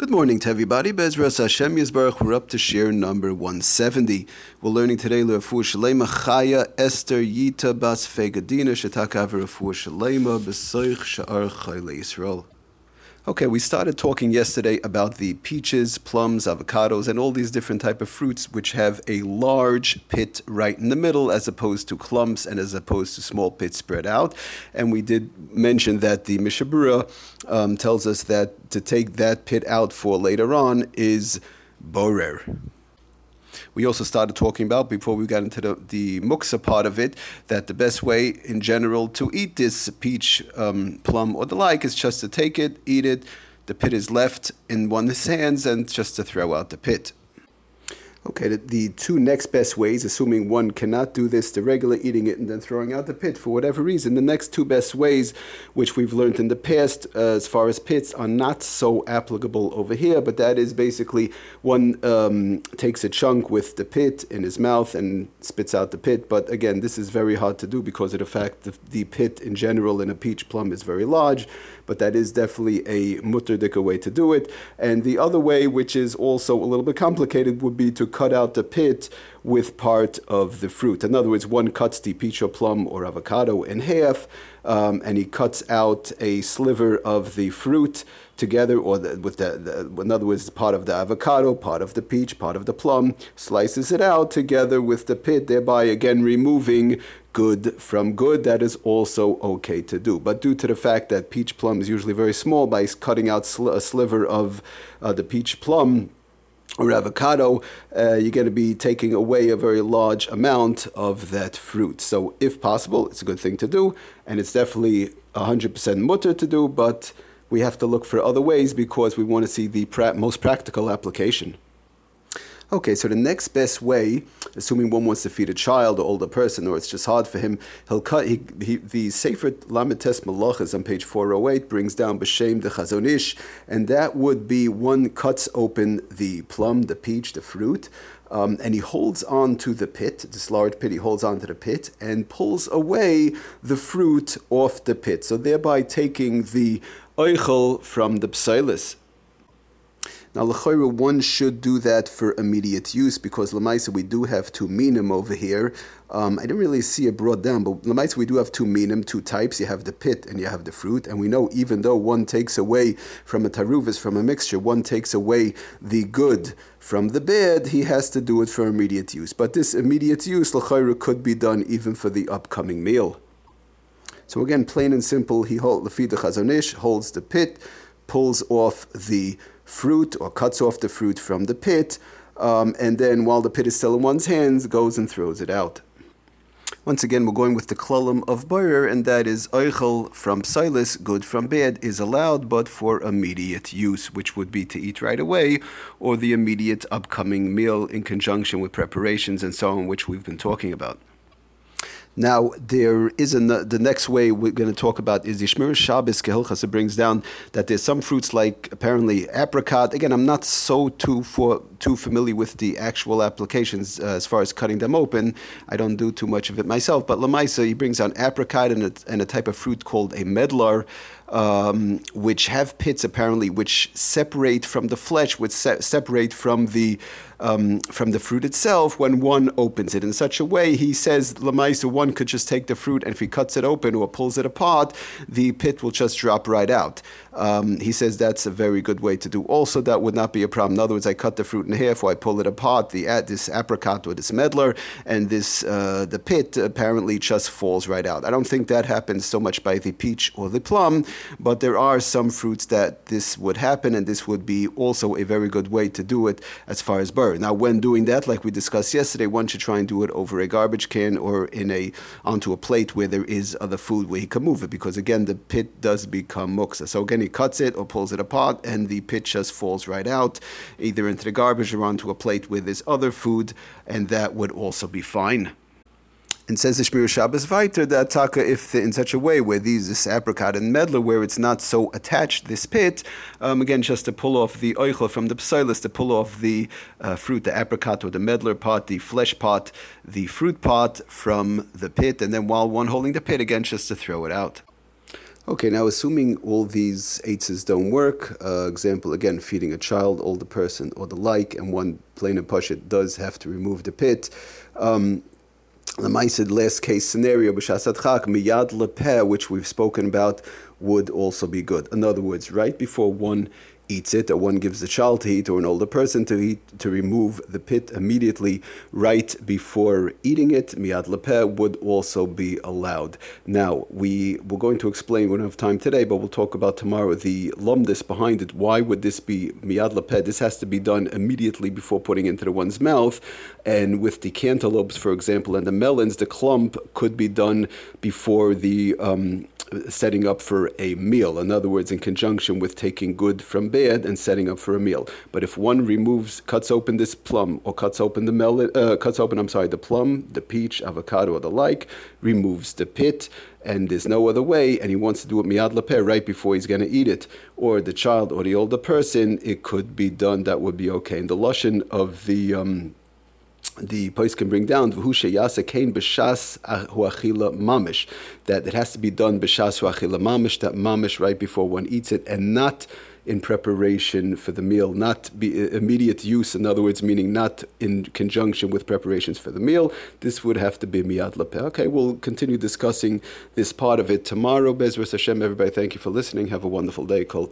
Good morning to everybody. Bezras Hashem Yisbarach. We're up to share number 170. We're learning today Le'afu Shalema Chaya Esther Yita Bas Fegadina Shetaka V'Rafu Shalema B'Soich Sha'ar Chayle Yisrael. Okay, we started talking yesterday about the peaches, plums, avocados, and all these different type of fruits which have a large pit right in the middle as opposed to clumps and as opposed to small pits spread out. And we did mention that the Mishnah Berurah um, tells us that to take that pit out for later on is borer. We also started talking about, before we got into the, the muksa part of it, that the best way in general to eat this peach, um, plum, or the like is just to take it, eat it. The pit is left in one's hands and just to throw out the pit. Okay, the, the, two next best ways, assuming one cannot do this, the regular eating it and then throwing out the pit for whatever reason, the next two best ways, which we've learned in the past uh, as far as pits, are not so applicable over here, but that is basically one um, takes a chunk with the pit in his mouth and spits out the pit. But again, this is very hard to do because of the fact that the pit in general in a peach plum is very large, but that is definitely a mutterdika way to do it. And the other way, which is also a little bit complicated, would be to cut out the pit with part of the fruit. In other words, one cuts the peach or plum or avocado in half, um, and he cuts out a sliver of the fruit together, or the, with the, the, in other words, part of the avocado, part of the peach, part of the plum, slices it out together with the pit, thereby again removing good from good. That is also okay to do. But due to the fact that peach plum is usually very small, by cutting out sl- a sliver of uh, the peach plum, or avocado, uh, you're going to be taking away a very large amount of that fruit. So, if possible, it's a good thing to do, and it's definitely 100% mutter to do, but we have to look for other ways because we want to see the pra- most practical application. Okay, so the next best way, assuming one wants to feed a child or older person, or it's just hard for him, he'll cut. He, he, the Sefer Lamites Malachas on page 408 brings down B'Shem the Chazon Ish, and that would be one cuts open the plum, the peach, the fruit, um, and he holds on to the pit, this large pit, he holds on to the pit and pulls away the fruit off the pit. So thereby taking the oichel from the psilis. Now, l'chayra, one should do that for immediate use because lemaisa we do have two minim over here. Um, I didn't really see it brought down, but lemaisa we do have two minim, two types. You have the pit and you have the fruit, and we know even though one takes away from a taruvis, from a mixture, one takes away the good from the bad, he has to do it for immediate use. But this immediate use, l'chayra, could be done even for the upcoming meal. So again, plain and simple, he hold the feed the Chazon holds the pit, pulls off the fruit or cuts off the fruit from the pit, um, and then while the pit is still in one's hands, goes and throws it out. Once again, we're going with the klalim of borer, and that is Eichel from psilis, good from bad, is allowed, but for immediate use, which would be to eat right away, or the immediate upcoming meal in conjunction with preparations and so on, which we've been talking about. Now, there is a, the next way we're going to talk about is the Shmiras Shabbos Kehilchasa. It brings down that there's some fruits like apparently apricot. Again, I'm not so too for, too familiar with the actual applications uh, as far as cutting them open. I don't do too much of it myself. But Lamaisa, he brings down apricot and a, and a type of fruit called a medlar um, which have pits apparently, which separate from the flesh, which se- separate from the um, from the fruit itself when one opens it in such a way. He says lamaisa one could just take the fruit and if he cuts it open or pulls it apart, the pit will just drop right out. Um, he says that's a very good way to do. Also, that would not be a problem. In other words, I cut the fruit in half, or I pull it apart. The this apricot or this medlar and this uh, the pit apparently just falls right out. I don't think that happens so much by the peach or the plum, but there are some fruits that this would happen, and this would be also a very good way to do it as far as burr. Now, when doing that, like we discussed yesterday, one should try and do it over a garbage can or in a onto a plate where there is other food where he can move it, because again, the pit does become muksa. So again, he cuts it or pulls it apart, and the pit just falls right out, either into the garbage or onto a plate with his other food, and that would also be fine. And says the Shmir Shabbos Viter that taka if the, in such a way where these this apricot and medlar where it's not so attached this pit um, again just to pull off the oichel from the psilis to pull off the uh, fruit the apricot or the medlar part the flesh part the fruit part from the pit and then while one holding the pit again just to throw it out. Okay, now assuming all these eights don't work, uh, example again, feeding a child, older person, or the like, and one plain and it does have to remove the pit. Um, the last case scenario, miyad lepeh, which we've spoken about, would also be good. In other words, right before one eats it, or one gives the child to eat, or an older person to eat, to remove the pit immediately right before eating it, miyad lepeh would also be allowed. Now, we, we're going to explain, we don't have time today, but we'll talk about tomorrow the lumdis behind it. Why would this be miyad lepeh? This has to be done immediately before putting into one's mouth. And with the cantaloupes, for example, and the melons, the clump could be done before the um, setting up for a meal. In other words, in conjunction with taking good from bad and setting up for a meal. But if one removes, cuts open this plum or cuts open the melon, uh, cuts open, I'm sorry, the plum, the peach, avocado, or the like, removes the pit, and there's no other way, and he wants to do it miyad lepeh right before he's going to eat it, or the child or the older person, it could be done. That would be okay. And the lashon of the um, the place can bring down mamish that it has to be done b'shas huachila mamish that mamish right before one eats it and not in preparation for the meal, not be uh, immediate use. In other words, meaning not in conjunction with preparations for the meal. This would have to be miyad lepeh. Okay, we'll continue discussing this part of it tomorrow. Bezras Hashem, everybody. Thank you for listening. Have a wonderful day. Kol